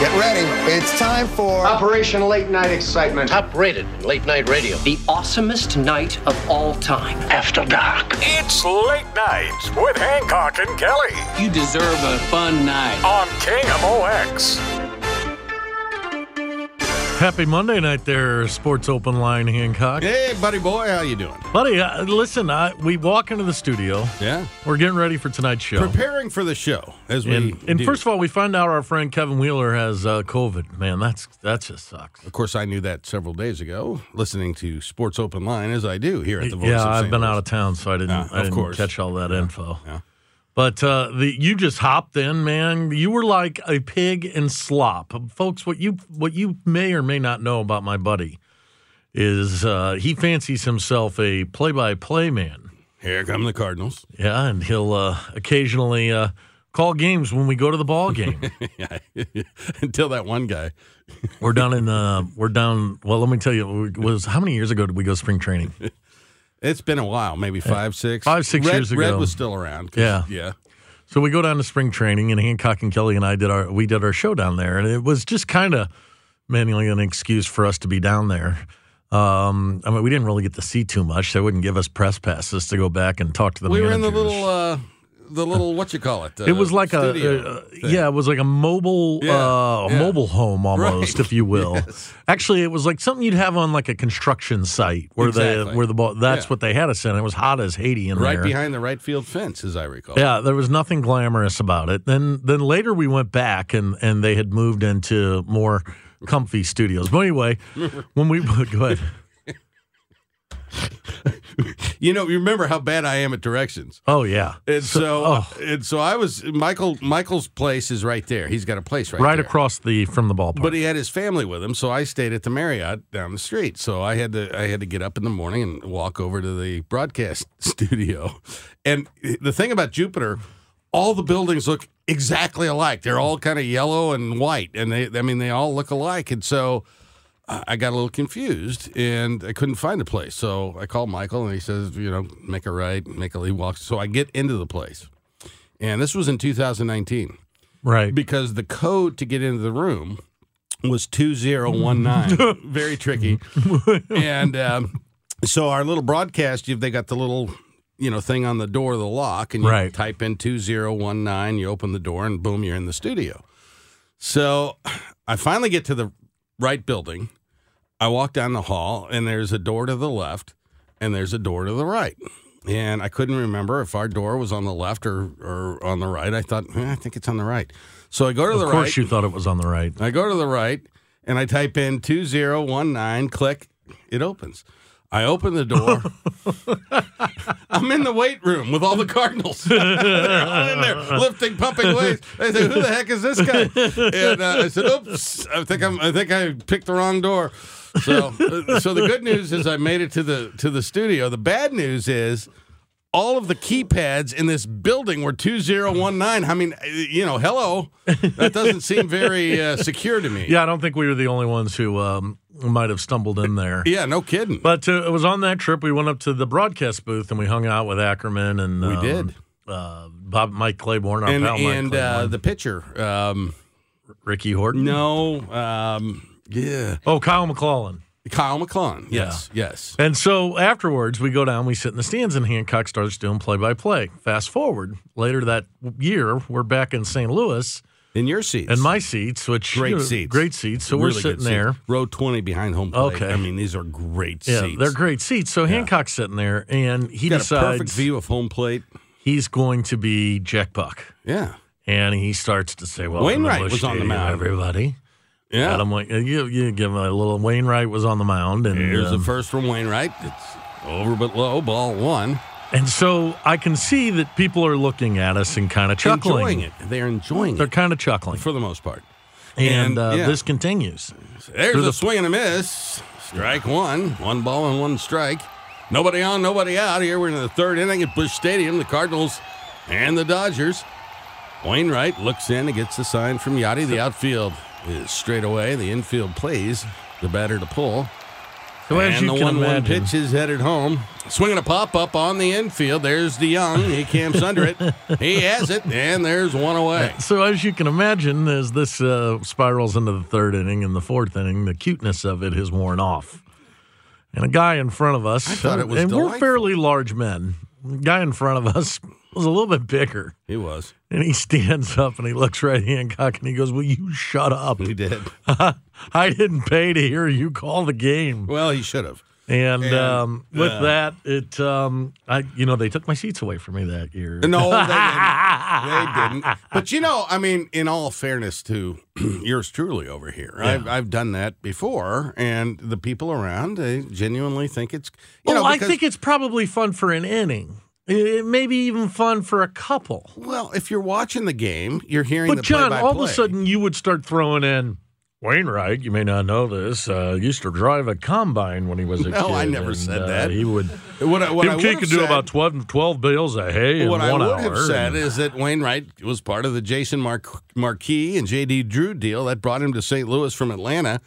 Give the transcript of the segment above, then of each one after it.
Get ready. It's time for Operation Late Night Excitement. Top rated in late night radio. The awesomest night of all time. After dark. It's late night with Hancock and Kelly You deserve a fun night. on KMOX. Happy Monday night there, Sports Open Line, Hancock. Hey, buddy boy, how you doing? Buddy, uh, listen, I, we walk into the studio. Yeah. We're getting ready for tonight's show. Preparing for the show as we and, and first of all, we find out our friend Kevin Wheeler has uh, COVID. Man, that's that just sucks. Of course, I knew that several days ago, listening to Sports Open Line as I do here at the Voice yeah, I've St. been Louis. out of town, so I didn't, Ah, I didn't course. catch all that info. yeah. But uh, the you just hopped in, man. You were like a pig in slop, folks. What you what you may or may not know about my buddy is uh, he fancies himself a play-by-play man. Here come the Cardinals. Yeah, and he'll uh, occasionally uh, call games when we go to the ball game. Until that one guy. we're down in uh, we're down. Well, let me tell you, was how many years ago did we go spring training? It's been a while, maybe five, six. Five, six Red, years ago. Red was still around. Yeah. Yeah. So we go down to spring training, and Hancock and Kelly and I did our we did our show down there, and it was just kind of mainly an excuse for us to be down there. Um, I mean, we didn't really get to see too much. They wouldn't give us press passes to go back and talk to the We were in the little, uh, the little, what you call it? Uh, it was like a, studio uh, yeah, it was like a mobile, Yeah, uh, yeah. mobile home almost, Right. if you will. Yes. Actually, it was like something you'd have on like a construction site where Exactly. the where the ball. That's Yeah. what they had us in. It was hot as Haiti in Right there. behind the right field fence, as I recall. Yeah, there was nothing glamorous about it. Then then later we went back and and they had moved into more comfy studios. But anyway, when we go ahead. You know, you remember how bad I am at directions. Oh yeah. And so, oh. and so I was Michael. Michael's place is right there. He's got a place right, right there. across the from the ballpark. But he had his family with him, so I stayed at the Marriott down the street. So I had to I had to get up in the morning and walk over to the broadcast studio. And the thing about Jupiter, all the buildings look exactly alike. They're all kind of yellow and white, and they I mean they all look alike. And so I got a little confused and I couldn't find a place. So I called Michael and he says, you know, make a right, make a he walks. So I get into the place. And this was in 2019 right. because the code to get into the room was 2019. Very tricky. and um, so our little broadcast, they got the little you know thing on the door of the lock and you Right. type in 2019, you open the door and boom, you're in the studio. So I finally get to the right building. I walk down the hall and there's a door to the left and there's a door to the right. And I couldn't remember if our door was on the left or, or on the right. I thought, eh, I think it's on the right. So I go to Of the course, right. you thought it was on the right. I go to the right and I type in 2019, click, it opens. I open the door. I'm in the weight room with all the Cardinals. They're all in there lifting, pumping weights. They say, "Who the heck is this guy?" And uh, I said, "Oops, I think I'm. I think I picked the wrong door." So, uh, so the good news is I made it to the to the studio. The bad news is all of the keypads in this building were 2019. I mean, uh, you know, hello. That doesn't seem very uh, secure to me. Yeah, I don't think we were the only ones who um, might have stumbled in there. Yeah, no kidding. But uh, it was on that trip we went up to the broadcast booth and we hung out with Ackerman and we um, did. Uh, Bob Mike Claiborne, our and pal Mike and uh, Claiborne. the pitcher. Um, Ricky Horton. no, um, yeah, Oh, Kyle McClellan. Kyle McClellan. Yes, yes. And so afterwards, we go down, we sit in the stands, and Hancock starts doing play by play. Fast forward later that year, we're back in St. Louis In your seats. In my seats, which Great you know, seats. great seats. So Really we're sitting there. Row 20 behind home plate. Okay. I mean, these are great Yeah, seats. they're great seats. So Hancock's sitting there, and he Got a perfect decides view of home plate. he's going to be Jack Buck. Yeah. And he starts to say, "Well, Wainwright was on the mound. Everybody, Yeah. Adam, Wain- you, you give him a little. Wainwright was on the mound, and Here's um, the first from Wainwright. It's over but low, ball one. and so I can see that people are looking at us and kind of chuckling. Enjoying it. They're enjoying They're it kind of chuckling, for the most part. and, and, uh, yeah. this continues. There's a the- swing and a miss. Strike one. One ball and one strike. Nobody on, nobody out. Here we're in the third inning at Busch Stadium. The Cardinals and the Dodgers. Wainwright looks in and gets the sign from Yadi. The outfield is straight away. The infield plays the batter to pull. So and the one one pitch is headed home. Swinging a pop up on the infield. There's DeJong. He camps under it. He has it, and there's one away. So as you can imagine, as this uh, spirals into the third inning and the fourth inning, the cuteness of it has worn off. And a guy in front of us, I thought it was and we're fairly large men. The guy in front of us was a little bit bigger, He was. and he stands up and he looks right at Hancock and he goes, "Will you shut up? He did. I didn't pay to hear you call the game." Well, he should have. And, And, um, with uh, that, it, um, I, you know, they took my seats away from me that year. No, they didn't. they didn't. But you know, I mean, in all fairness to yours truly over here, I've I've done that before, and the people around they genuinely think it's you well, know I think it's probably fun for an inning. It may be even fun for a couple. well, if you're watching the game, you're hearing But the John, all of a sudden, you would start throwing in Wainwright. You may not know this. Uh, used to drive a combine when he was a No, kid. I never and, said uh, that. He would. what I, what I Him would he have could do said- about 12, 12 bales of hay in one hour. What I would hour. have said is that Wainwright was part of the Jason Mar- Marquis and J.D. Drew deal that brought him to St. Louis from Atlanta.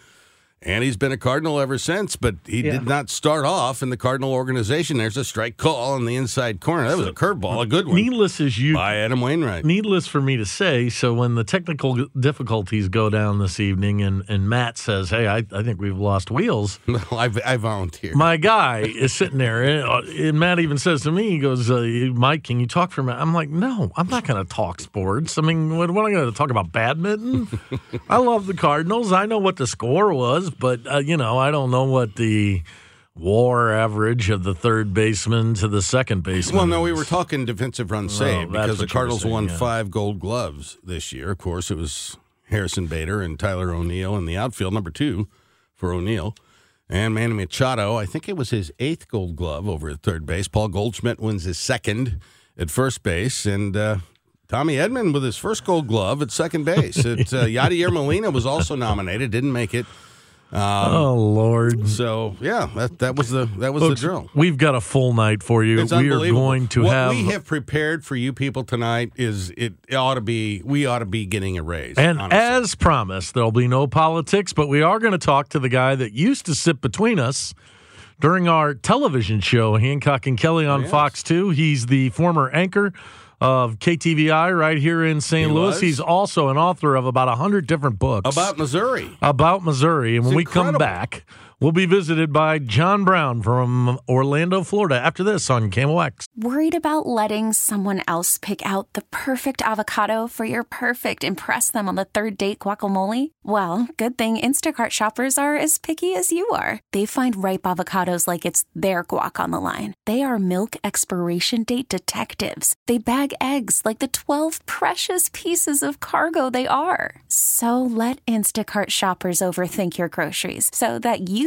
And he's been a Cardinal ever since, but he Yeah. did not start off in the Cardinal organization. There's a strike call in the inside corner. That was a curveball, a good one needless as you by Adam Wainwright. needless for me to say, so when the technical difficulties go down this evening and, and Matt says, Hey, I, I think we've lost wheels, No, I, I volunteered. my guy is sitting there. And, uh, and Matt even says to me, He goes, uh, Mike, can you talk for a minute? I'm like, No, I'm not going to talk sports. I mean, what, what am I going to talk about? Badminton? I love the Cardinals. I know what the score was, but, uh, you know, I don't know what the. War average of the third baseman to the second baseman. well, no, we were talking defensive run saved that's because the what you were Cardinals saying, won yeah. five gold gloves this year. Of course, it was Harrison Bader and Tyler O'Neill in the outfield, number two for O'Neill. And Manny Machado, I think it was his eighth gold glove over at third base. Paul Goldschmidt wins his second at first base. And uh, Tommy Edman with his first gold glove at second base. It, uh, Yadier Molina was also nominated, didn't make it. Um, oh Lord! So yeah, that that was the that was Folks, the drill. We've got a full night for you. It's we are going to what have, we have prepared for you people tonight is it, it ought to be we ought to be getting a raise. and honestly. as promised, there'll be no politics, but we are going to talk to the guy that used to sit between us during our television show, Hancock and Kelly on yes. Fox 2. He's the former anchor of KTVI right here in St. He Louis. was. He's also an author of about 100 different books about Missouri. about Missouri. And when we come back, we'll be visited by John Brown from Orlando, Florida. After this on KMOX. Worried about letting someone else pick out the perfect avocado for your perfect impress them on the third date guacamole? Well, good thing Instacart shoppers are as picky as you are. They find ripe avocados like it's their guac on the line. They are milk expiration date detectives. They bag eggs like the 12 precious pieces of cargo they are. So let Instacart shoppers overthink your groceries so that you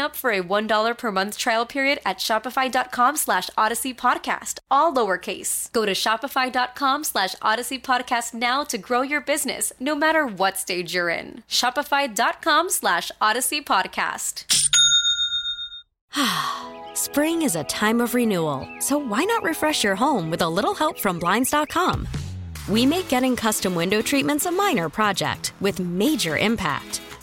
up for a $1 per month trial period at shopify.com slash odyssey podcast, all lowercase. Go to shopify.com slash odyssey podcast now to grow your business, no matter what stage you're in. Shopify.com slash odyssey podcast. Spring is a time of renewal, so why not refresh your home with a little help from Blinds.com? We make getting custom window treatments a minor project with major impact.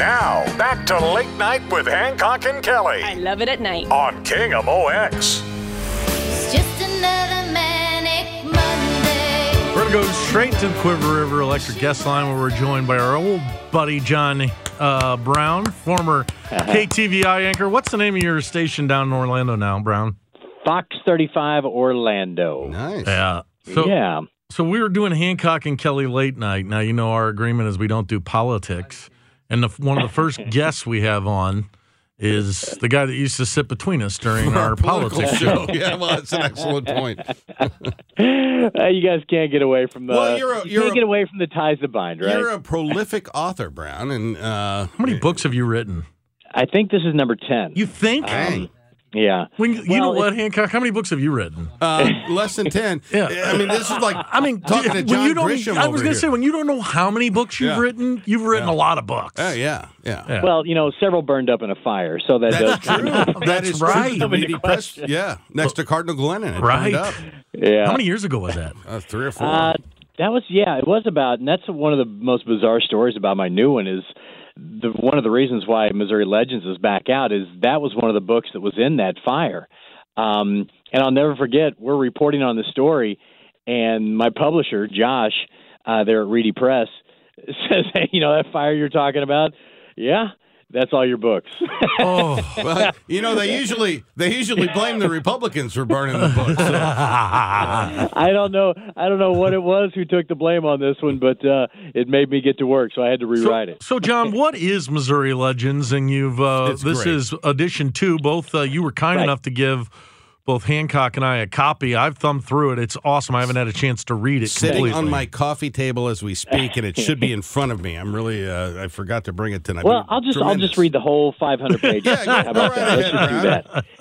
Now, back to Late Night with Hancock and Kelly. I love it at night. On KMOX. It's just another manic Monday. We're going to go straight to Cuivre River Electric Guest Line where we're joined by our old buddy John uh, Brown, former KTVI anchor. What's the name of your station down in Orlando now, Brown? Fox 35 Orlando. Nice. Yeah. So, yeah. So we were doing Hancock and Kelly late night. Now you know our agreement is we don't do politics, and the, one of the first guests we have on is the guy that used to sit between us during our, politics show. yeah, well, that's an excellent point. Uh, you guys can't get away from the. Well, you're a- you you're can't a- get away from the ties that bind, right? You're a prolific author, Brown, and uh, How many books have you written? I think this is number ten. You think? Dang. Yeah. When, you know what, Hancock? How many books have you written? uh, less than ten. Yeah. I mean, this is like I mean, talking to John you don't, Grisham I was going to say when you don't know how many books you've Yeah. written, you've written Yeah. a lot of books. Oh yeah, yeah. Yeah. Well, you know, several burned up in a fire, so that does. That's true. that That's is right. True. The Come Meaty Press, yeah, next to Cardinal Glennon. It Right. Up. Yeah. How many years ago was that? Uh, three or four. Uh, that was yeah, it was about, and that's one of the most bizarre stories about my new one is the one of the reasons why Missouri Legends is back out is that was one of the books that was in that fire, um, and I'll never forget we're reporting on the story, and my publisher Josh uh, there at Reedy Press says, "Hey, you know that fire you're talking about? Yeah." That's all your books. Oh, well, you know they usually they usually blame the Republicans for burning the books. So. I don't know. I don't know what it was who took the blame on this one, but uh, it made me get to work, so I had to rewrite it. So, John, what is Missouri Legends? And you've uh, this great. is edition two. Both uh, you were kind Right. enough to give both Hancock and I a copy. I've thumbed through it. It's awesome. I haven't had a chance to read it Sitting completely. on my coffee table as we speak, and it should be in front of me. I'm really uh, I forgot to bring it tonight. Well, I'll just I'll just read the whole 500 pages. Yeah, How about right that? Let's just do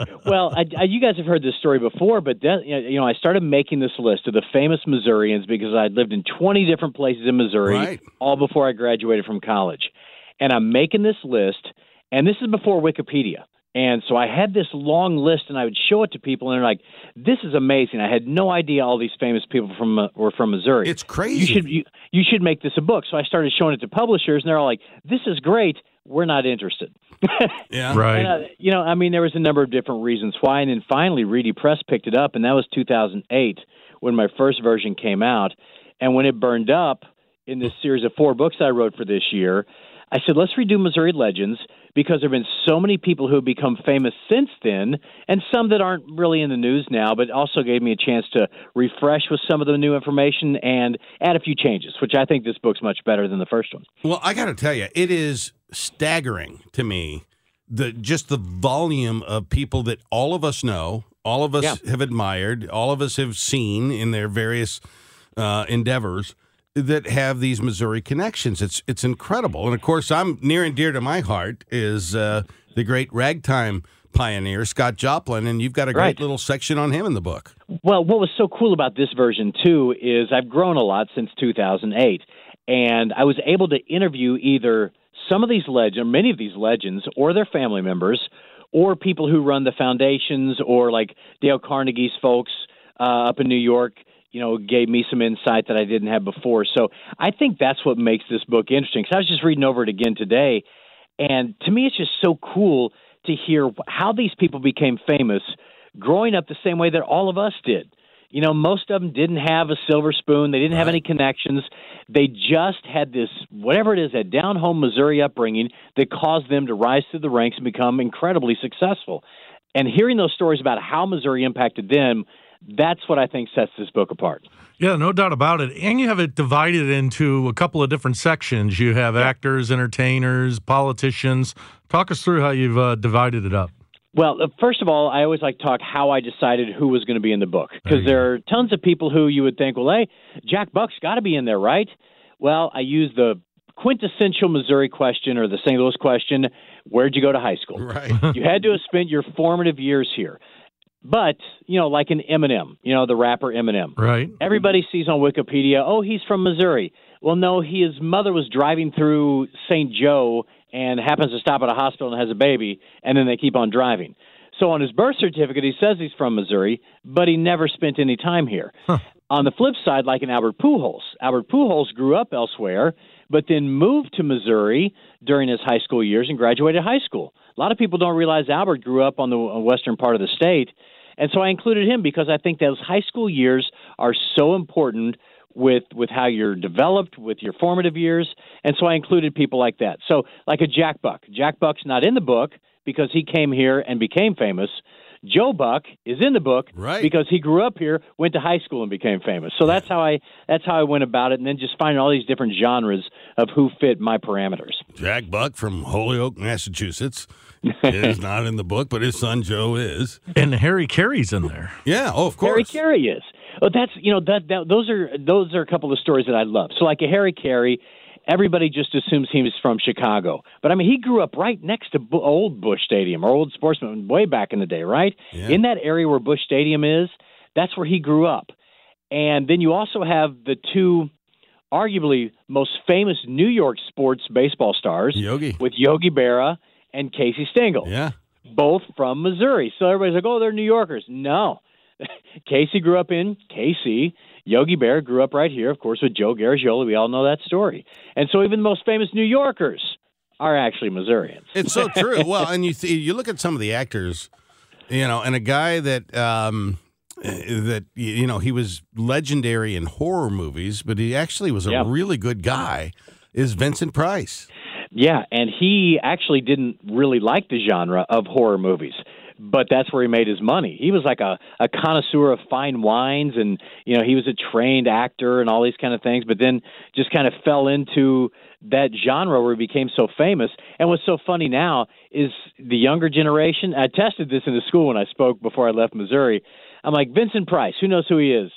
that. Well, I, I, you guys have heard this story before, but that, you know, I started making this list of the famous Missourians because I'd lived in 20 different places in Missouri, Right. all before I graduated from college, and I'm making this list, and this is before Wikipedia. And so I had this long list, and I would show it to people, and they're like, "This is amazing! I had no idea all these famous people from uh, were from Missouri. It's crazy. You should you, you should make this a book." So I started showing it to publishers, and they're all like, "This is great. We're not interested." Yeah. Right. And, uh, you know, I mean, there was a number of different reasons why, and then finally, Reedy Press picked it up, and that was 2008 when my first version came out. And when it burned up in this series of four books I wrote for this year, I said, let's redo Missouri Legends because there have been so many people who have become famous since then, and some that aren't really in the news now, but also gave me a chance to refresh with some of the new information and add a few changes, which I think this book's much better than the first one. Well, I got to tell you, it is staggering to me the just the volume of people that all of us know, all of us Yeah. have admired, all of us have seen in their various uh, endeavors that have these Missouri connections. It's it's incredible, and of course, I'm near and dear to my heart is uh, the great ragtime pioneer Scott Joplin, and you've got a great Right. little section on him in the book. Well, what was so cool about this version too is I've grown a lot since 2008, and I was able to interview either some of these legends, many of these legends, or their family members, or people who run the foundations, or like Dale Carnegie's folks uh, up in New York. You know, gave me some insight that I didn't have before. So I think that's what makes this book interesting. Because I was just reading over it again today, and to me, it's just so cool to hear how these people became famous growing up the same way that all of us did. You know, most of them didn't have a silver spoon. They didn't have any connections. They just had this, whatever it is, that down home Missouri upbringing that caused them to rise through the ranks and become incredibly successful. And hearing those stories about how Missouri impacted them, that's what I think sets this book apart. Yeah, no doubt about it. And you have it divided into a couple of different sections. You have actors, entertainers, politicians. Talk us through how you've uh, divided it up. Well, uh, first of all, I always like to talk how I decided who was going to be in the book because there are tons of people who you would think, well, hey, Jack Buck's got to be in there, right? Well, I use the quintessential Missouri question or the St. Louis question: Where'd you go to high school? Right. you had to have spent your formative years here. But you know, like an Eminem, you know, the rapper Eminem. Right. Everybody sees on Wikipedia, oh, he's from Missouri. Well, no, his mother was driving through St. Joe and happens to stop at a hospital and has a baby, and then they keep on driving. So on his birth certificate, he says he's from Missouri, but he never spent any time here. On the flip side, like in Albert Pujols, Albert Pujols grew up elsewhere, but then moved to Missouri during his high school years and graduated high school. A lot of people don't realize Albert grew up on the uh, western part of the state, and so I included him because I think those high school years are so important with with how you're developed with your formative years and so I included people like that. So like a Jack Buck. Jack Buck's not in the book because he came here and became famous. Joe Buck is in the book Right. because he grew up here, went to high school and became famous. So that's how I that's how I went about it and then just finding all these different genres of who fit my parameters. Jack Buck from Holyoke, Massachusetts, is not in the book, but his son Joe is. And Harry Carey's in there. Yeah, oh, of course, Harry course. Carey is. Well, that's you know that, that those are those are a couple of stories that I love. So like a Harry Carey, everybody just assumes he was from Chicago, but I mean he grew up right next to old Busch Stadium or old Sportsman way back in the day, right? Yeah. In that area where Busch Stadium is, that's where he grew up. And then you also have the two arguably most famous New York sports baseball stars Yogi. with Yogi Berra and Casey Stengel Yeah. both from Missouri. So everybody's like, oh, they're New Yorkers. No. Casey grew up in KC. Yogi Berra grew up right here, of course, with Joe Garagiola. We all know that story. And so even the most famous New Yorkers are actually Missourians. It's so true. well, and you th- you look at some of the actors, you know, and a guy that um, that you know he was legendary in horror movies, but he actually was a Yeah. really good guy. Is Vincent Price? Yeah, and he actually didn't really like the genre of horror movies. But that's where he made his money. He was like a, a connoisseur of fine wines, and you know he was a trained actor and all these kind of things. But then just kind of fell into that genre where he became so famous. And what's so funny now is the younger generation. I tested this in the school when I spoke before I left Missouri. I'm like Vincent Price. Who knows who he is?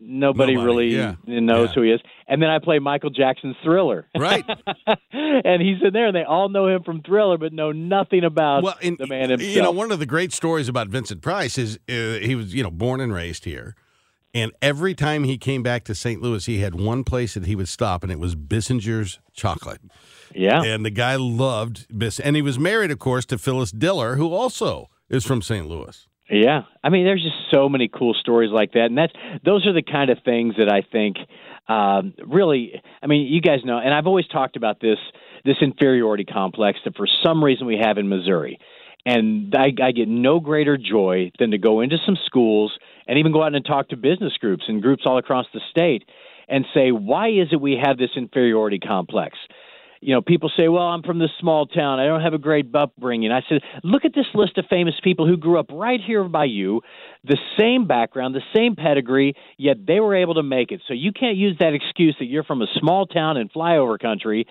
Nobody, Nobody, really yeah. knows Yeah. who he is. And then I play Michael Jackson's Thriller. Right. and he's in there, and they all know him from Thriller, but know nothing about Well, in, the man himself. you know, one of the great stories about Vincent Price is uh, he was, you know, born and raised here. And every time he came back to St. Louis, he had one place that he would stop, and it was Bissinger's Chocolate. yeah, And the guy loved Biss. And he was married, of course, to Phyllis Diller, who also is from St. Louis. Yeah. I mean, there's just so many cool stories like that, and that's those are the kind of things that I think um, really. I mean, you guys know, and I've always talked about this. this inferiority complex that for some reason we have in Missouri. And I, I get no greater joy than to go into some schools and even go out and talk to business groups and groups all across the state and say, why is it we have this inferiority complex? You know, people say, "Well, I'm from this small town. I don't have a great upbringing." I said, "Look at this list of famous people who grew up right here by you, the same background, the same pedigree, yet they were able to make it. So you can't use that excuse that you're from a small town in flyover country.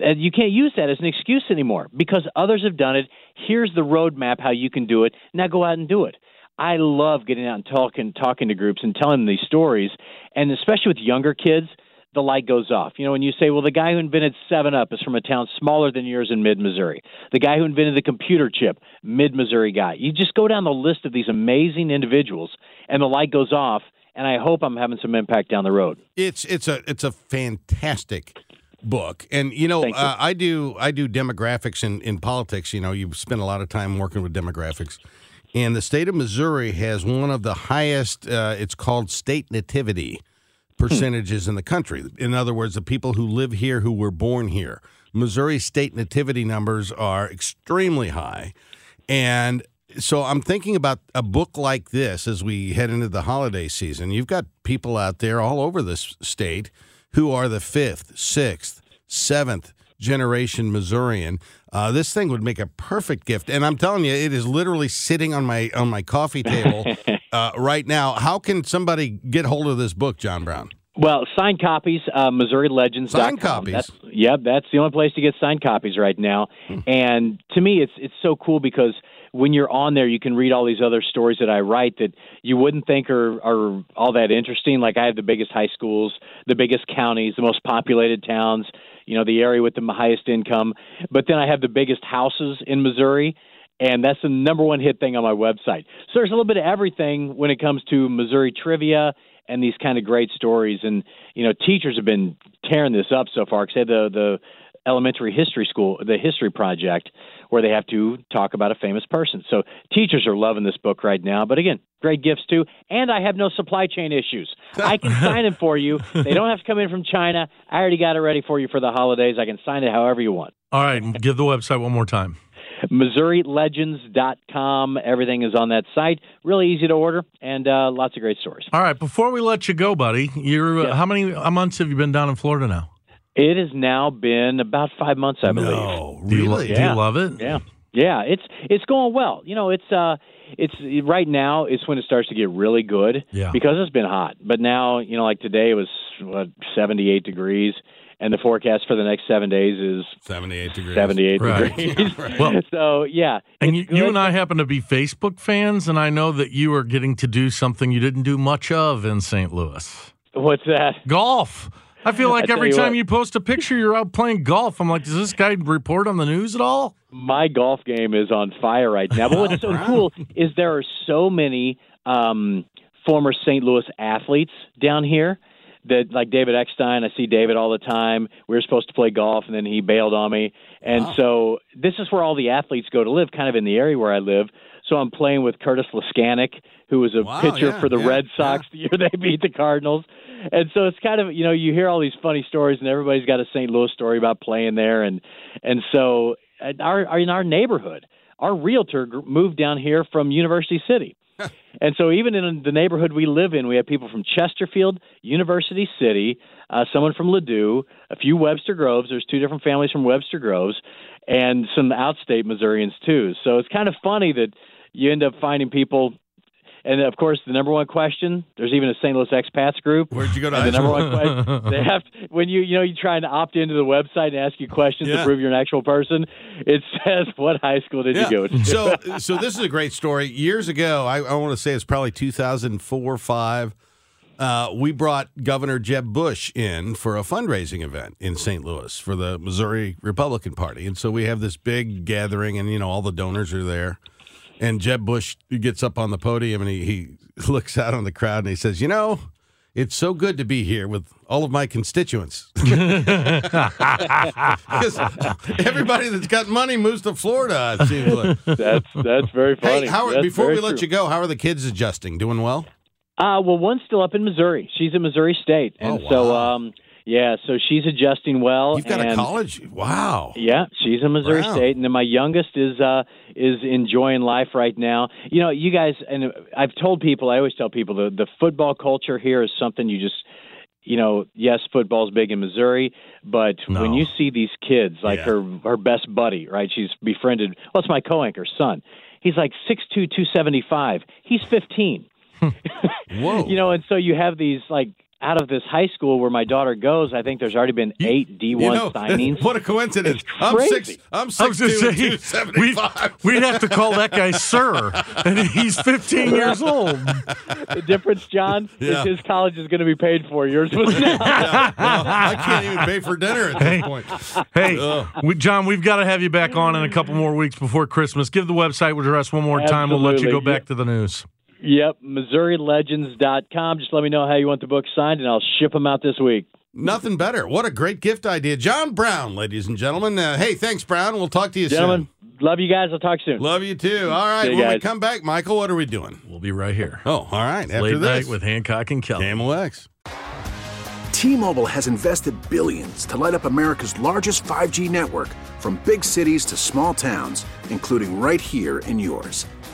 And you can't use that as an excuse anymore because others have done it. Here's the roadmap how you can do it. Now go out and do it." I love getting out and talking talking to groups and telling them these stories, and especially with younger kids the light goes off. You know, when you say, well, the guy who invented 7 Up is from a town smaller than yours in mid Missouri, the guy who invented the computer chip, mid Missouri guy. You just go down the list of these amazing individuals, and the light goes off. And I hope I'm having some impact down the road. It's it's a it's a fantastic book, and you know uh, I do I do demographics in in politics. You know, you spend a lot of time working with demographics, and the state of Missouri has one of the highest. Uh, it's called state nativity percentages in the country. In other words, the people who live here who were born here. Missouri state nativity numbers are extremely high. And so I'm thinking about a book like this as we head into the holiday season. You've got people out there all over this state who are the fifth, sixth, seventh generation Missourian. Uh, this thing would make a perfect gift, and I'm telling you, it is literally sitting on my on my coffee table uh, right now. How can somebody get hold of this book, John Brown? Well, signed copies, uh, MissouriLegends. Signed copies? That's, yep, that's the only place to get signed copies right now. And to me, it's it's so cool because when you're on there, you can read all these other stories that I write that you wouldn't think are are all that interesting. Like I have the biggest high schools, the biggest counties, the most populated towns. You know, the area with the highest income. But then I have the biggest houses in Missouri and that's the number one hit thing on my website. So there's a little bit of everything when it comes to Missouri trivia and these kind of great stories. And you know, teachers have been tearing this up so far. Say the the elementary history school, the history project, where they have to talk about a famous person. So teachers are loving this book right now. But again, great gifts too. And I have no supply chain issues. I can sign it for you. They don't have to come in from China. I already got it ready for you for the holidays. I can sign it however you want. All right, give the website one more time. MissouriLegends.com. Everything is on that site. Really easy to order and uh, lots of great stories. All right, before we let you go, buddy, you're uh, Yes. how many months have you been down in Florida now? It has now been about five months, I believe. No, Do you, lo- really? do you love it? Yeah, yeah. It's it's going well. You know, it's uh, it's right now. It's when it starts to get really good. Yeah. Because it's been hot, but now you know, like today it was what seventy eight degrees, and the forecast for the next seven days is 78 degrees. seventy eight Right. degrees. Well- so yeah, And you, you and I happen to be Facebook fans, and I know that you are getting to do something you didn't do much of in St. Louis What's that? golf. I feel like I every you time what. you post a picture, you're out playing golf. I'm like, does this guy report on the news at all? my golf game is on fire right now. But what's so cool is there are so many um, former St. Louis athletes down here that, like David Eckstein, I see David all the time. We were supposed to play golf, and then he bailed on me. And so this is where all the athletes go to live, kind of in the area where I live. So I'm playing with Curtis Leskanic, who was a Wow, pitcher yeah, for the yeah, Red Sox the year they beat the Cardinals. And so it's kind of you know you hear all these funny stories, and everybody's got a St. Louis story about playing there, and and so our in our neighborhood, our realtor moved down here from University City. And so, even in the neighborhood we live in, we have people from Chesterfield, University City, uh, someone from Ladue, a few Webster Groves. There's two different families from Webster Groves, and some outstate Missourians too. So it's kind of funny that you end up finding people. And of course, the number one question: there's even a St. Louis expats group. Where'd you go to high the number one question they have to, when you you know you try to opt into the website and ask you questions Yeah. to prove you're an actual person. It says what high school did you go to? so, so this is a great story. Years ago, I, I want to say it's probably 2004 five. Uh, we brought Governor Jeb Bush in for a fundraising event in St. Louis for the Missouri Republican Party, and so we have this big gathering, and you know all the donors are there. And Jeb Bush gets up on the podium and he, he looks out on the crowd and he says, "You know, it's so good to be here with all of my constituents." Because everybody that's got money moves to Florida. It seems like. That's that's very funny. Hey, how, That's before we let true. you go, how are the kids adjusting? Doing well? Uh, well, one's still up in Missouri. She's in Missouri State, and Oh, so um, Yeah, so she's adjusting well. You've got and, a college? Wow. Yeah, she's in Missouri Wow. State, and then my youngest is uh, is enjoying life right now. You know, you guys, and I've told people, I always tell people the the football culture here is something you just. You know, yes, football's big in Missouri, but when you see these kids, like Yeah. her her best buddy, right? She's befriended. Well, it's my co-anchor's son. He's like six two, two seventy five. He's fifteen. Whoa. You know, and so you have these like out of this high school where my daughter goes. I think there's already been eight D one You know, signings. what a coincidence. It's I'm crazy. six. I'm I six gonna two say, and two we'd, we'd have to call that guy sir, and he's 15 years old. the difference, John, Yeah. is his college is going to be paid for. Yours was not. I can't even pay for dinner at this point. Hey, we, John, we've got to have you back on in a couple more weeks before Christmas. Give the website address one more time. We'll let you go Absolutely. back to the news. Yep, MissouriLegends.com. Just let me know how you want the book signed, and I'll ship them out this week. Nothing better. What a great gift idea. John Brown, ladies and gentlemen. Uh, hey, thanks, Brown. We'll talk to you Gentlemen, love you guys. I'll talk soon. soon. Love you too. All right. See you when we come back, Michael, what are we doing? We'll be right here. Oh, all right. After Late this, night with Hancock and Kelly. KMOX. T-Mobile has invested billions to light up America's largest 5G network from big cities to small towns, including right here in yours.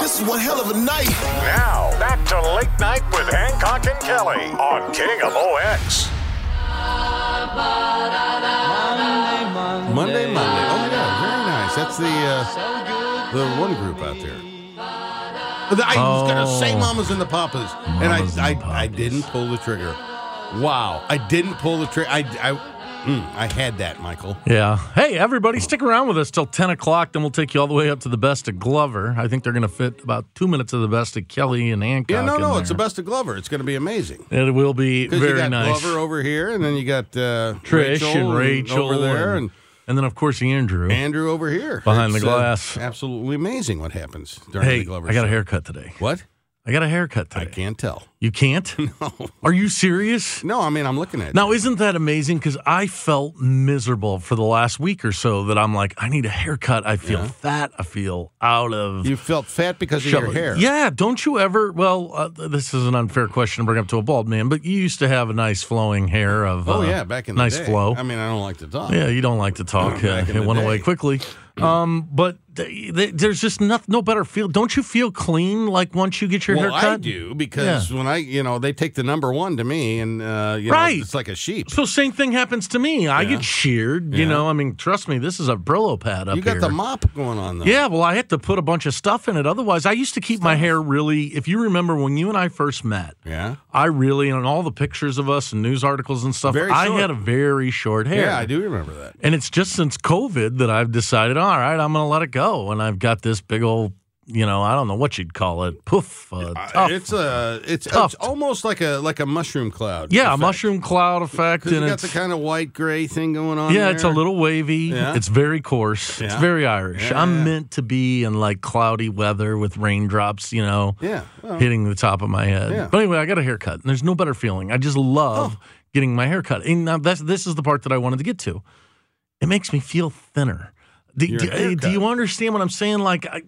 Yeah, this is one hell of a night. Now, back to Late Night with Hancock and Kelly on KMOX. Monday, Monday. Oh, yeah. Very nice. That's the uh, the one group out there. I was going to say Oh. Mamas and the Papas, and I, I, I didn't pull the trigger. Wow. I didn't pull the trigger. I, I, mm, I had that, Michael. Yeah. Hey, everybody, stick around with us till 10 o'clock. Then we'll take you all the way up to the best of Glover. I think they're going to fit about two minutes of the best of Kelly and Hancock. Yeah, no, no. there. It's the best of Glover. It's going to be amazing. It will be very you got nice. Glover over here, and then you got uh, Trish Rachel and Rachel over there, and, and, and then of course Andrew. Andrew over here Behind the It's, uh, glass. absolutely amazing what happens during Hey, the Glover. I got a haircut today. What? I got a haircut today. I can't tell. You can't? No. Are you serious? No, I mean I'm looking at. Now, isn't that amazing? Because I felt miserable for the last week or so that I'm like, I need a haircut. I feel Yeah. fat. I feel out of. You felt fat because of your hair. Yeah, don't you ever? Well, uh, this is an unfair question to bring up to a bald man, but you used to have a nice flowing hair of. Oh uh, yeah, back in the nice flow. I mean, I don't like to talk. yeah, you don't like to talk. Uh, it went away quickly. Um, but th- th- there's just no, no better feel. Don't you feel clean like once you get your hair cut? well. I do because Yeah. when I, you know, they take the number one to me, and uh, you Right. know, it's like a sheep. So same thing happens to me. I Yeah. get sheared. You Yeah. know, I mean, trust me, this is a Brillo pad up here. You got here. the mop going on though. Yeah, well, I had to put a bunch of stuff in it. Otherwise, I used to keep my hair really. If you remember when you and I first met, Yeah. I really, on all the pictures of us and news articles and stuff, Very I short. had a very short hair. Yeah, I do remember that. And it's just since COVID that I've decided, all right, I'm going to let it go. Oh, and I've got this big old, you know, I don't know what you'd call it, poof, uh, tough. It's a, it's, it's almost like a like a mushroom cloud. yeah, a mushroom cloud effect. And got the kind of white gray thing going on. yeah, it's a little wavy. Yeah. It's very coarse. It's very Irish. Yeah, I'm yeah. meant to be in like cloudy weather with raindrops, you know. Yeah. well, hitting the top of my head. Yeah. But anyway, I got a haircut, and there's no better feeling. I just love getting my haircut. And now that's this is the part that I wanted to get to. It makes me feel thinner. Do, do- do you understand what I'm saying? Like, I,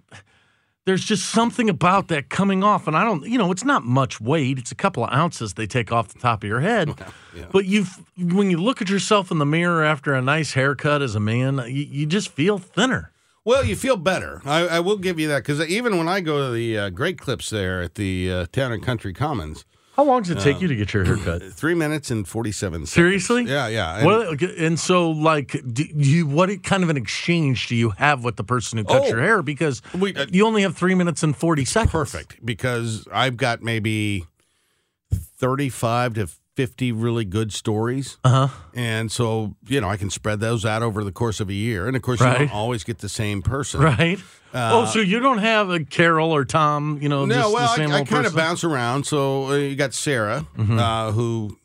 there's just something about that coming off, and I don't, you know, it's not much weight. It's a couple of ounces they take off the top of your head. yeah. But you, when you look at yourself in the mirror after a nice haircut as a man, you, you just feel thinner. Well, you feel better. I, I will give you that because even when I go to the uh, Great Clips there at the uh, Town and Country Commons, How long does it take Uh, you to get your hair cut? Three minutes and forty-seven. seconds. Seriously? Yeah, yeah. And- What, and so, like, do you what kind of an exchange do you have with the person who cuts Oh. your hair? Because We- uh, you only have three minutes and forty seconds. perfect because I've got maybe thirty-five to fifty really good stories. Uh huh. And so, you know, I can spread those out over the course of a year. And of course, you don't always get the same person. Right. Uh, oh, so you don't have a Carol or Tom? You know, no, just well, the same I, I kind of bounce around. So uh, you got Sarah, Mhm. uh, who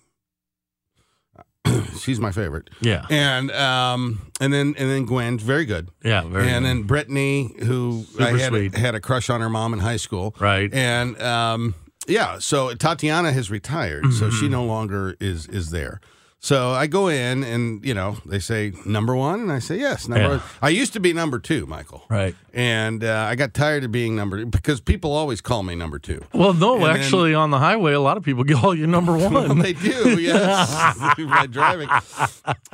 she's my favorite. Yeah. And um, and then and then Gwen, very good. Yeah, very and good. then Brittany, who Super I had sweet. A, had a crush on her mom in high school. Right. And um, yeah, so Tatiana has retired, so Mm-hmm. she no longer is is there. So I go in and you know they say number one, and I say yes, number. Yeah. One. I used to be number two, Michael. Right. And uh, I got tired of being number because people always call me number two. Well, no, And then- actually, on the highway, a lot of people call you number one. well, they do, yes, by driving.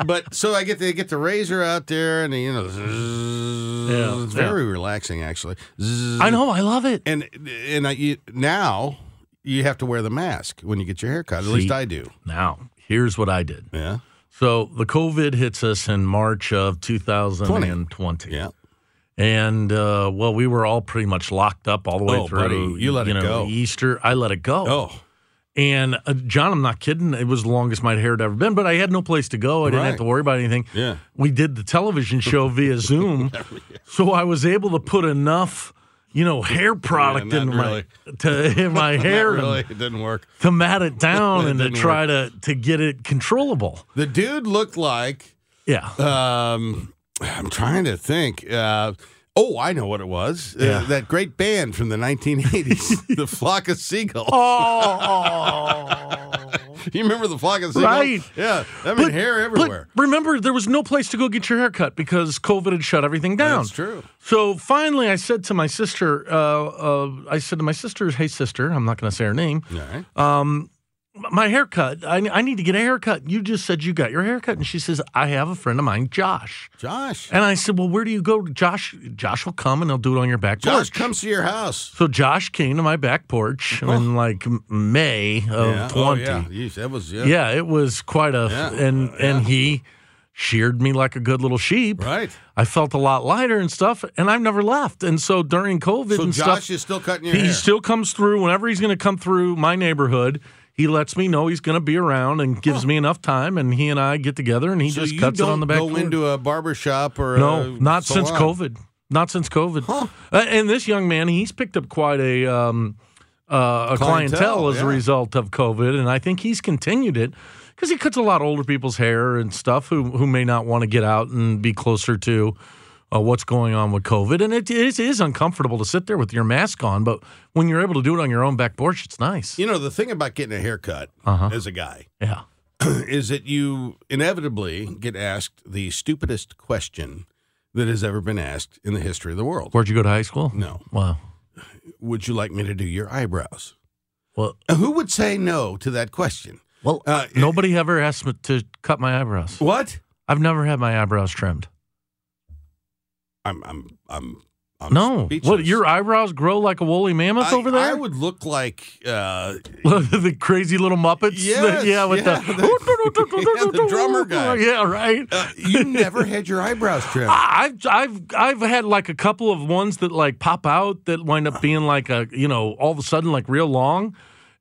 But so I get to get the razor out there, and you know, zzz, Yeah, it's yeah. very relaxing actually. Zzz. I know, I love it. and and I, you, now you have to wear the mask when you get your hair cut. At least I do. Now, here's what I did. Yeah. So the COVID hits us in March of 2020. Yeah. And uh, well, we were all pretty much locked up all the way Oh, through. buddy, you let it know, go. Easter, I let it go. Oh. And uh, John, I'm not kidding. It was the longest my hair had ever been, but I had no place to go. I didn't have to worry about anything. Yeah. We did the television show via Zoom, so I was able to put enough, you know, hair product not in my really. to in my hair really, it didn't work. to mat it down It and to try to to get it controllable. The dude looked like. Yeah. Um, I'm trying to think. Uh, oh, I know what it was. Uh, that great band from the 1980s, the Flock of Seagulls. Oh, You remember the Flock of Seagulls? Right. Yeah. I mean, hair everywhere. But remember, there was no place to go get your hair cut because COVID had shut everything down. That's true. So finally, I said to my sister, uh, uh, I said to my sister, "Hey, sister, I'm not going to say her name. All right. Um, my haircut. I, I need to get a haircut. You just said you got your haircut, and she says I have a friend of mine, Josh. Josh. And I said, well, where do you go? Josh. Josh will come and he'll do it on your back porch. Josh porch. comes to your house. So Josh came to my back porch oh. in like May of yeah. Oh, twenty. yeah. Yeesh, that was, yeah. Yeah, it was quite a Yeah. and and he sheared me like a good little sheep. Right. I felt a lot lighter and stuff, and I've never left. And so during COVID So and Josh stuff, is still cutting your he hair. still comes through whenever he's going to come through my neighborhood. He lets me know he's going to be around and gives me enough time, and he and I get together, and he so just cuts it on the back. go into a barber shop or no, not since. COVID. Not since COVID. Uh, and this young man, he's picked up quite a um, uh, a clientele, Clientele, as a result of COVID, and I think he's continued it because he cuts a lot of older people's hair and stuff who who may not want to get out and be closer to. Uh, what's going on with COVID, and it is, is uncomfortable to sit there with your mask on. But when you're able to do it on your own back porch, it's nice. You know, the thing about getting a haircut Uh-huh. as a guy Yeah, is that you inevitably get asked the stupidest question that has ever been asked in the history of the world. where'd you go to high school? No. Wow. Would you like me to do your eyebrows? Well, Who would say no to that question? well, Uh, nobody ever asked me to cut my eyebrows. What? I've never had my eyebrows trimmed. I'm I'm I'm, I'm No. speechless. What, your eyebrows grow like a woolly mammoth I, over there? I would look like uh, the crazy little Muppets? Yes, yeah, with yeah, the, yeah, the drummer guy. Yeah, right. uh, you never had your eyebrows trimmed. I've I've I've had like a couple of ones that like pop out that wind up being like a you know all of a sudden like real long,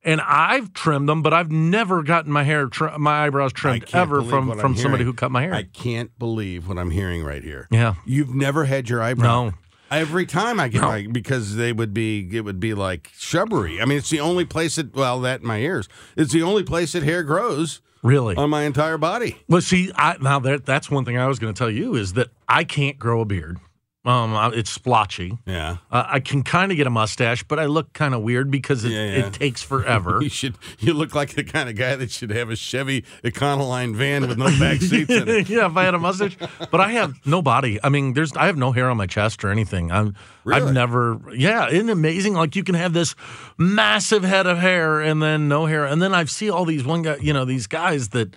and I've trimmed them, but I've never gotten my hair tri- my eyebrows trimmed ever from from I'm somebody hearing. who cut my hair. I can't believe what I'm hearing right here. yeah, You've never had your eyebrow. No. Every time I get No. my because they would be it would be like shrubbery. I mean, it's the only place that well that in my ears. It's the only place that hair grows really. on my entire body. Well, see, I, now that that's one thing I was going to tell you is that I can't grow a beard. Um, it's splotchy. Yeah. Uh, I can kind of get a mustache, but I look kind of weird because it, Yeah, yeah. it takes forever. You should. You look like the kind of guy that should have a Chevy Econoline van with no back seats in it. yeah, if I had a mustache, but I have no body. I mean, there's I have no hair on my chest or anything. I'm Really? I've never. Yeah, isn't it amazing? Like you can have this massive head of hair and then no hair, and then I see all these one guy, you know, these guys that.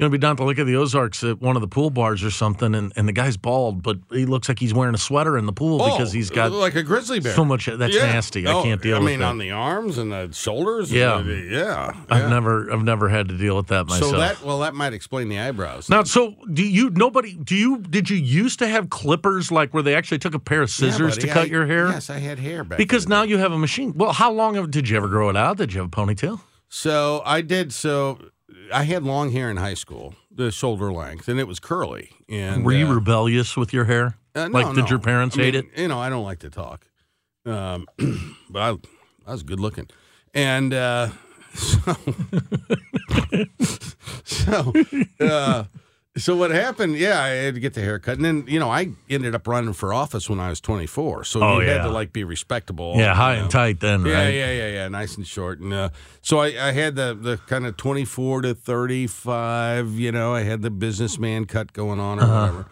You know, be down at the Lake of the Ozarks at one of the pool bars or something, and, and the guy's bald, but he looks like he's wearing a sweater in the pool oh, because Oh, he's got like a grizzly bear. so much. That's Yeah. nasty. Oh, I can't deal with that. I mean, on the arms and the shoulders. Yeah. the- yeah. I've never, I've never had to deal with that myself. So that well, that might explain the eyebrows. Now, so do you? Nobody? Do you? Did you used to have clippers like where they actually took a pair of Yeah, scissors buddy, to cut I- your hair? Yes, I had hair back. Because now you have a machine. Well, how long have, did you ever grow it out? Did you have a ponytail? So I did. So I had long hair in high school, the shoulder length, and it was curly. And Were you uh, rebellious with your hair? uh, no, like, did no. your parents I hate mean, it? You know, I don't like to talk, um, but I, I was good looking, and uh, so so uh, so what happened? Yeah, I had to get the haircut, and then you know I ended up running for office when I was 24. So Oh, you had to like be respectable. Yeah, high and tight then, Yeah, right? yeah, yeah, yeah, nice and short, and uh, so I, I had the the kind of 24 to 35. You know, I had the businessman cut going on or Uh-huh. whatever.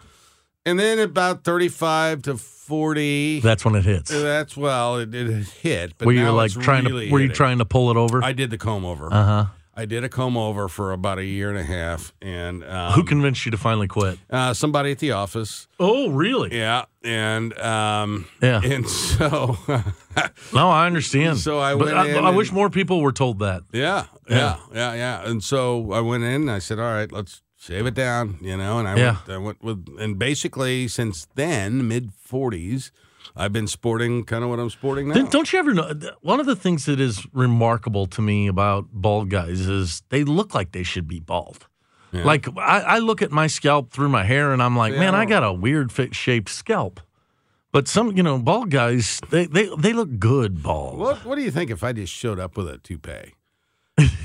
And then about 35 to 40. That's when it hits. That's well, it, it hit. But were you like trying really to? Were you hitting. trying to pull it over? I did the comb over. Uh huh. I did a comb over for about a year and a half, and um, Who convinced you to finally quit? uh, somebody at the office. Oh, really? Yeah, and um, Yeah. and so No, I understand. So I went I, in I and- wish more people were told that. Yeah, Yeah. yeah, yeah, yeah. And so I went in and I said, "All right, let's shave it down," you know. And I Yeah. went, I went with, and basically since then, mid forties, I've been sporting kind of what I'm sporting now. Don't you ever know? One of the things that is remarkable to me about bald guys is they look like they should be bald. Yeah. Like I, I look at my scalp through my hair, and I'm like, Yeah. man, I got a weird fit shaped scalp. But some, you know, bald guys, they they, they look good bald. What What do you think if I just showed up with a toupee?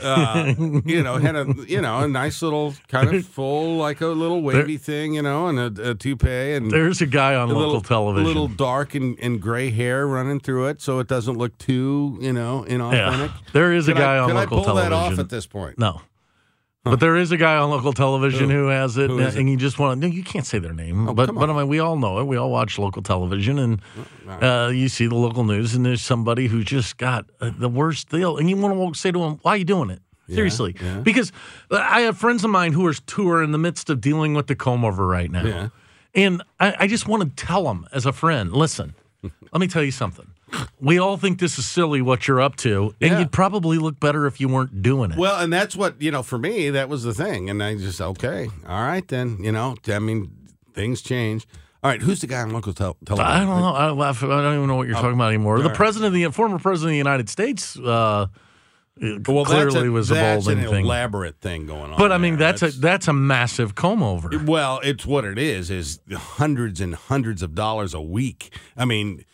Uh, you know, had a you know a nice little kind of full like a little wavy thing, you know, and a, a toupee and There's a guy on a local little, television. a little dark and, and gray hair running through it, so it doesn't look too you know inauthentic. There is a guy I- on can I pull that off at this point? No. But there is a guy on local television Who? who, has it, Who and you just want to. No, you can't say their name, Oh, but but I mean, we all know it. We all watch local television, and uh, you see the local news, and there's somebody who just got uh, the worst deal, and you want to say to him, "Why are you doing it?" Seriously, yeah. because uh, I have friends of mine who are who are in the midst of dealing with the comb over right now, Yeah. and I, I just want to tell them as a friend, listen, let me tell you something. We all think this is silly what you're up to, and Yeah. you'd probably look better if you weren't doing it. Well, and that's what you know. For me, that was the thing, and I just okay, all right then. You know, I mean, things change. All right, who's the guy on local tel- television? I don't know. I, laugh- I don't even know what you're talking about anymore. The right. president, of the former president of the United States, uh, Well, clearly that's a, was a that's balding an thing. elaborate thing going on. But I mean, there. that's, a that's a massive comb over. Well, it's what it is. Is hundreds and hundreds of dollars a week. I mean,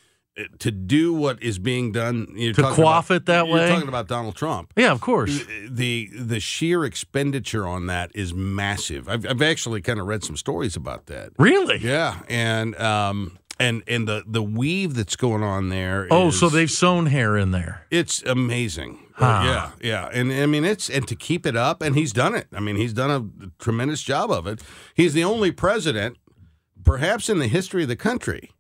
to do what is being done. You're To quaff about- it that way. you're talking about Donald Trump. yeah, of course. the the sheer expenditure on that is massive. I've, I've actually kind of read some stories about that. Really? Yeah, and um and and the the weave that's going on there. Oh, so they've sewn hair in there. It's amazing. Huh. Yeah, yeah, and I mean it's and to keep it up, and he's done it. I mean he's done a tremendous job of it. He's the only president, perhaps in the history of the country.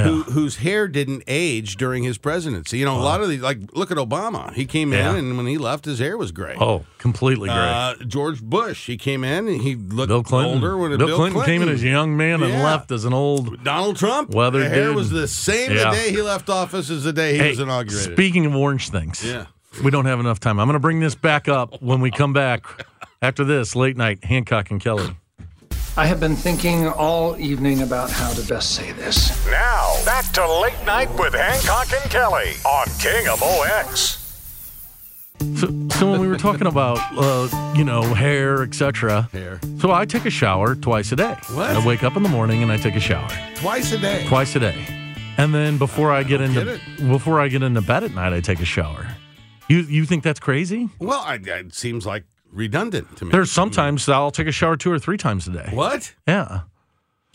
Who, whose hair didn't age during his presidency? You know, a lot of these, like, look at Obama. He came Yeah. in, and when he left, his hair was gray. Oh, completely gray. Uh, George Bush, he came in and he looked Bill Clinton. older when Bill, Clinton, came in as a young man and left as an old. Donald Trump. The hair dude. was the same Yeah. the day he left office as the day he Hey, was inaugurated. Speaking of orange things, Yeah. we don't have enough time. I'm going to bring this back up when we come back after this late night. Hancock and Kelly. I have been thinking all evening about how to best say this. Now, back to Late Night with Hancock and Kelly on KMOX. So, so when we were talking about, uh, you know, hair, etc. Hair. So I take a shower twice a day. What? I wake up in the morning and I take a shower Twice a day. twice a day, and then before I get into get before I get into bed at night, I take a shower. You you think that's crazy? Well, I, it seems like redundant to me. There's sometimes I'll take a shower two or three times a day. what? Yeah.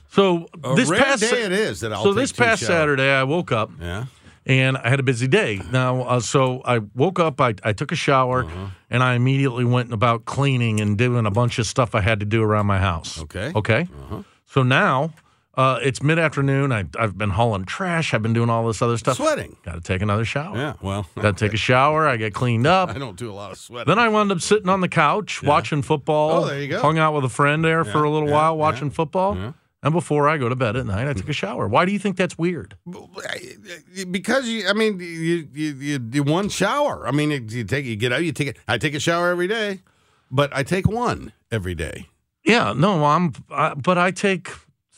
So A this past day it is that I'll so this past showers. Saturday I woke up Yeah. and I had a busy day. Now, uh, so I woke up, I, I took a shower, Uh-huh. and I immediately went about cleaning and doing a bunch of stuff I had to do around my house. Okay. Okay. Uh-huh. So now Uh, it's mid afternoon. I've been hauling trash. I've been doing all this other stuff. Sweating. Got to take another shower. Yeah, well, Got to take a shower. I get cleaned up. I don't do a lot of sweating. Then I wound up sitting on the couch watching football. Oh, there you go. Hung out with a friend there for a little yeah, while yeah. watching football. And before I go to bed at night, I take a shower. Why do you think that's weird? because you, I mean, you you you, you one shower. I mean, you take you get out, you take it. I take a shower every day, but I take one every day. Yeah, no, I'm. I, but I take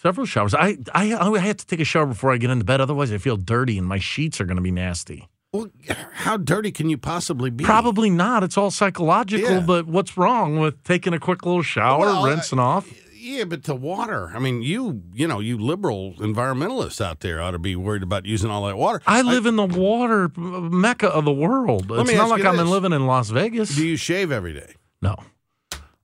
several showers. I, I oh, I have to take a shower before I get into bed. Otherwise, I feel dirty, and my sheets are going to be nasty. Well, how dirty can you possibly be? Probably not. It's all psychological. Yeah. But what's wrong with taking a quick little shower, Well, I- rinsing uh, off? Yeah, but the water. I mean, you you know, you liberal environmentalists out there ought to be worried about using all that water. I live in the water uh, mecca of the world. It's not like I'm this. living in Las Vegas. Do you shave every day? No.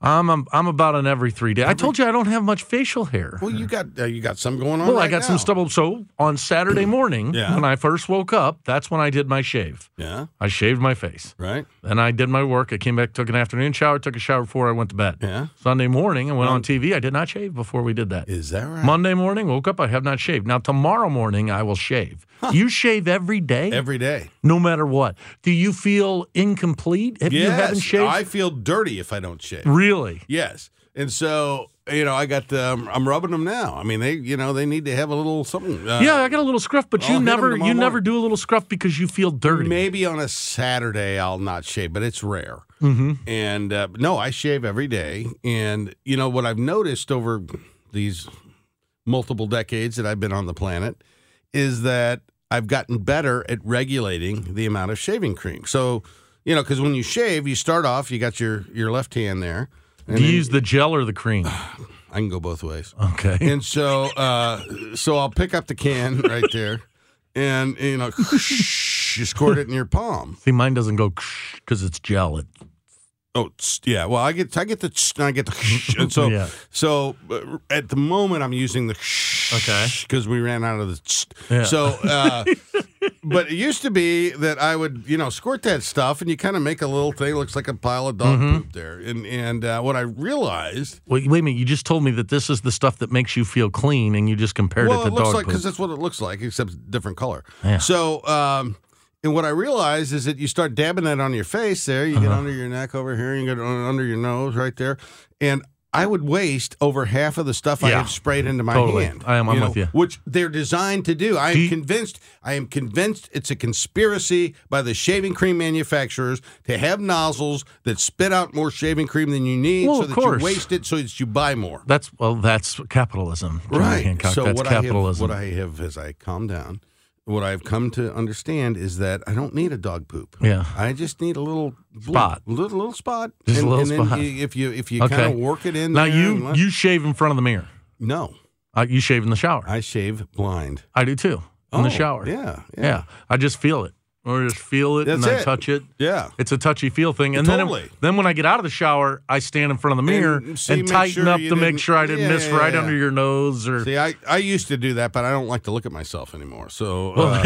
I'm, I'm I'm about an every three day. I told you I don't have much facial hair. Well, you got uh, you got some going on. Well, I right got some stubble. So on Saturday morning, Yeah. when I first woke up, that's when I did my shave. Yeah. I shaved my face. Right. Then I did my work. I came back, took an afternoon shower, took a shower before I went to bed. Yeah. Sunday morning, I went on TV. I did not shave before we did that. Is that right? Monday morning, woke up, I have not shaved. Now, tomorrow morning, I will shave. You shave every day? Every day. No matter what. Do you feel incomplete if you haven't Yes, shaved? I feel dirty if I don't shave. Really? Yes. And so, you know, I got um, I'm rubbing them now. I mean, they, you know, they need to have a little something. Uh, yeah, I got a little scruff, but I'll you never you never do a little scruff because you feel dirty. Maybe on a Saturday I'll not shave, but it's rare. Mm-hmm. And uh, no, I shave every day. And you know what I've noticed over these multiple decades that I've been on the planet is that I've gotten better at regulating the amount of shaving cream. So, you know, because when you shave, you start off, you got your your left hand there. And Do you then- use the gel or the cream? I can go both ways. Okay. And so, uh, so I'll pick up the can right there, and you know, you squirt it in your palm. See, mine doesn't go because it's gel. It, Oh, yeah. Well, I get I get the I get the and so Yeah. so uh, at the moment I'm using the Okay. because we ran out of the. Yeah. so. Uh, but it used to be that I would you know squirt that stuff and you kind of make a little thing looks like a pile of dog Mm-hmm. poop there and and uh, what I realized wait, wait a minute. You just told me that this is the stuff that makes you feel clean, and you just compared well, it to it looks dog like poop. because that's what it looks like, except different color. Yeah. So, um, and what I realize is that you start dabbing that on your face there. You get Uh-huh. under your neck over here, you get under your nose right there, and I would waste over half of the stuff I Yeah. had sprayed into my Totally. hand. I am- I'm with you. Which they're designed to do. I am Do you- convinced. I am convinced it's a conspiracy by the shaving cream manufacturers to have nozzles that spit out more shaving cream than you need, Well, so of that course. you waste it, so that you buy more. That's well, that's capitalism, Right. Hancock. So that's what capitalism. I have, what I have as I calm down, what I've come to understand is that I don't need a dog poop. Yeah. I just need a little bloop, Spot. little little spot, Just a and, little and then spot. you- if you if you Okay. kind of work it in now you you shave in front of the mirror. no, Uh, you shave in the shower. I shave blind. I do too. In the Oh, shower. yeah, yeah. yeah. I just feel it, or just feel it, and That's I it. touch it. Yeah. It's a touchy feel thing, and then Totally. then when I get out of the shower, I stand in front of the mirror And and, see, make tighten sure up to make sure I didn't Yeah, miss yeah, right yeah. under your nose or. See, I, I used to do that, but I don't like to look at myself anymore. So, uh,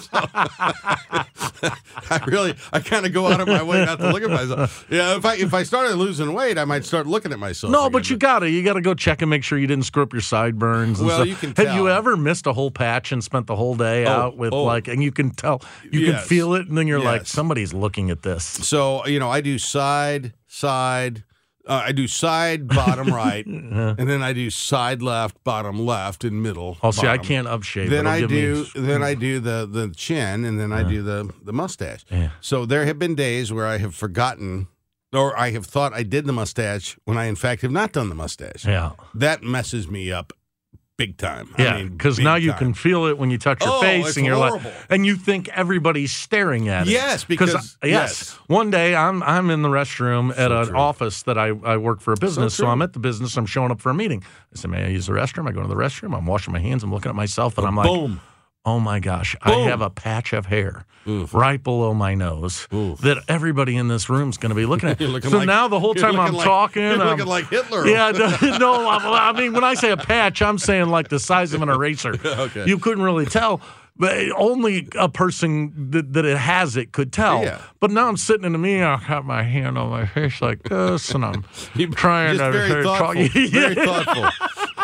so- I really, I kind of go out of my way not to look at myself. Yeah, if I if I started losing weight, I might start looking at myself. No, again, but you gotta you gotta go check and make sure you didn't screw up your sideburns. And Well, stuff. you can Have you ever missed a whole patch and spent the whole day Oh, out with oh. like, and you can tell, you Yes. can feel it, and then you're like, somebody's looking at this. So you know, I do side, side. Uh, I do side, bottom, right, and then I do side, left, bottom, left, and middle. Oh, see, I can't upshave. Then It'll I give me- do. Then I do the the chin, and then I do the the mustache. Yeah. So there have been days where I have forgotten, or I have thought I did the mustache when I in fact have not done the mustache. Yeah. That messes me up big time. Yeah, I mean, because now you time. can feel it when you touch your Oh, face, and you're like, and you think everybody's staring at it. Yes, because- yes, yes. One day I'm I'm in the restroom at an true. office that I, I work for a business, so, true. I'm at the business. I'm showing up for a meeting. I said, "May I use the restroom?" I go to the restroom. I'm washing my hands. I'm looking at myself, and I'm like, Boom. "Oh my gosh, I have a patch of hair." Oof. Right below my nose, Oof. that everybody in this room is going to be looking at. Looking so like- now the whole time I'm like- talking, you're I'm- looking like Hitler. Yeah, no, I, mean when I say a patch, I'm saying like the size of an eraser. Okay. You couldn't really tell. But only a person that, that it has it could tell. Yeah. But now I'm sitting in the meeting, I have got my hand on my face like this, and I'm trying to very talk- thoughtful. Very thoughtful.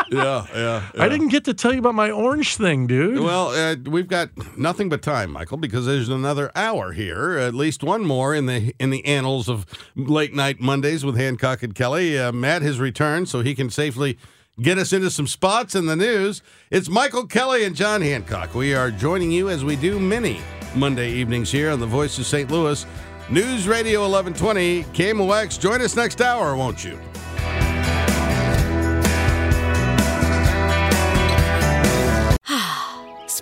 yeah, yeah, I didn't get to tell you about my orange thing, dude. Well, uh, we've got nothing but time, Michael, because there's another hour here, at least one more in the in the annals of late night Mondays with Hancock and Kelly. Uh, Matt has returned, so he can safely get us into some spots in the news. It's Michael Kelly and John Hancock. We are joining you as we do many Monday evenings here on the Voice of St. Louis. News Radio 1120, KMOX. Join us next hour, won't you?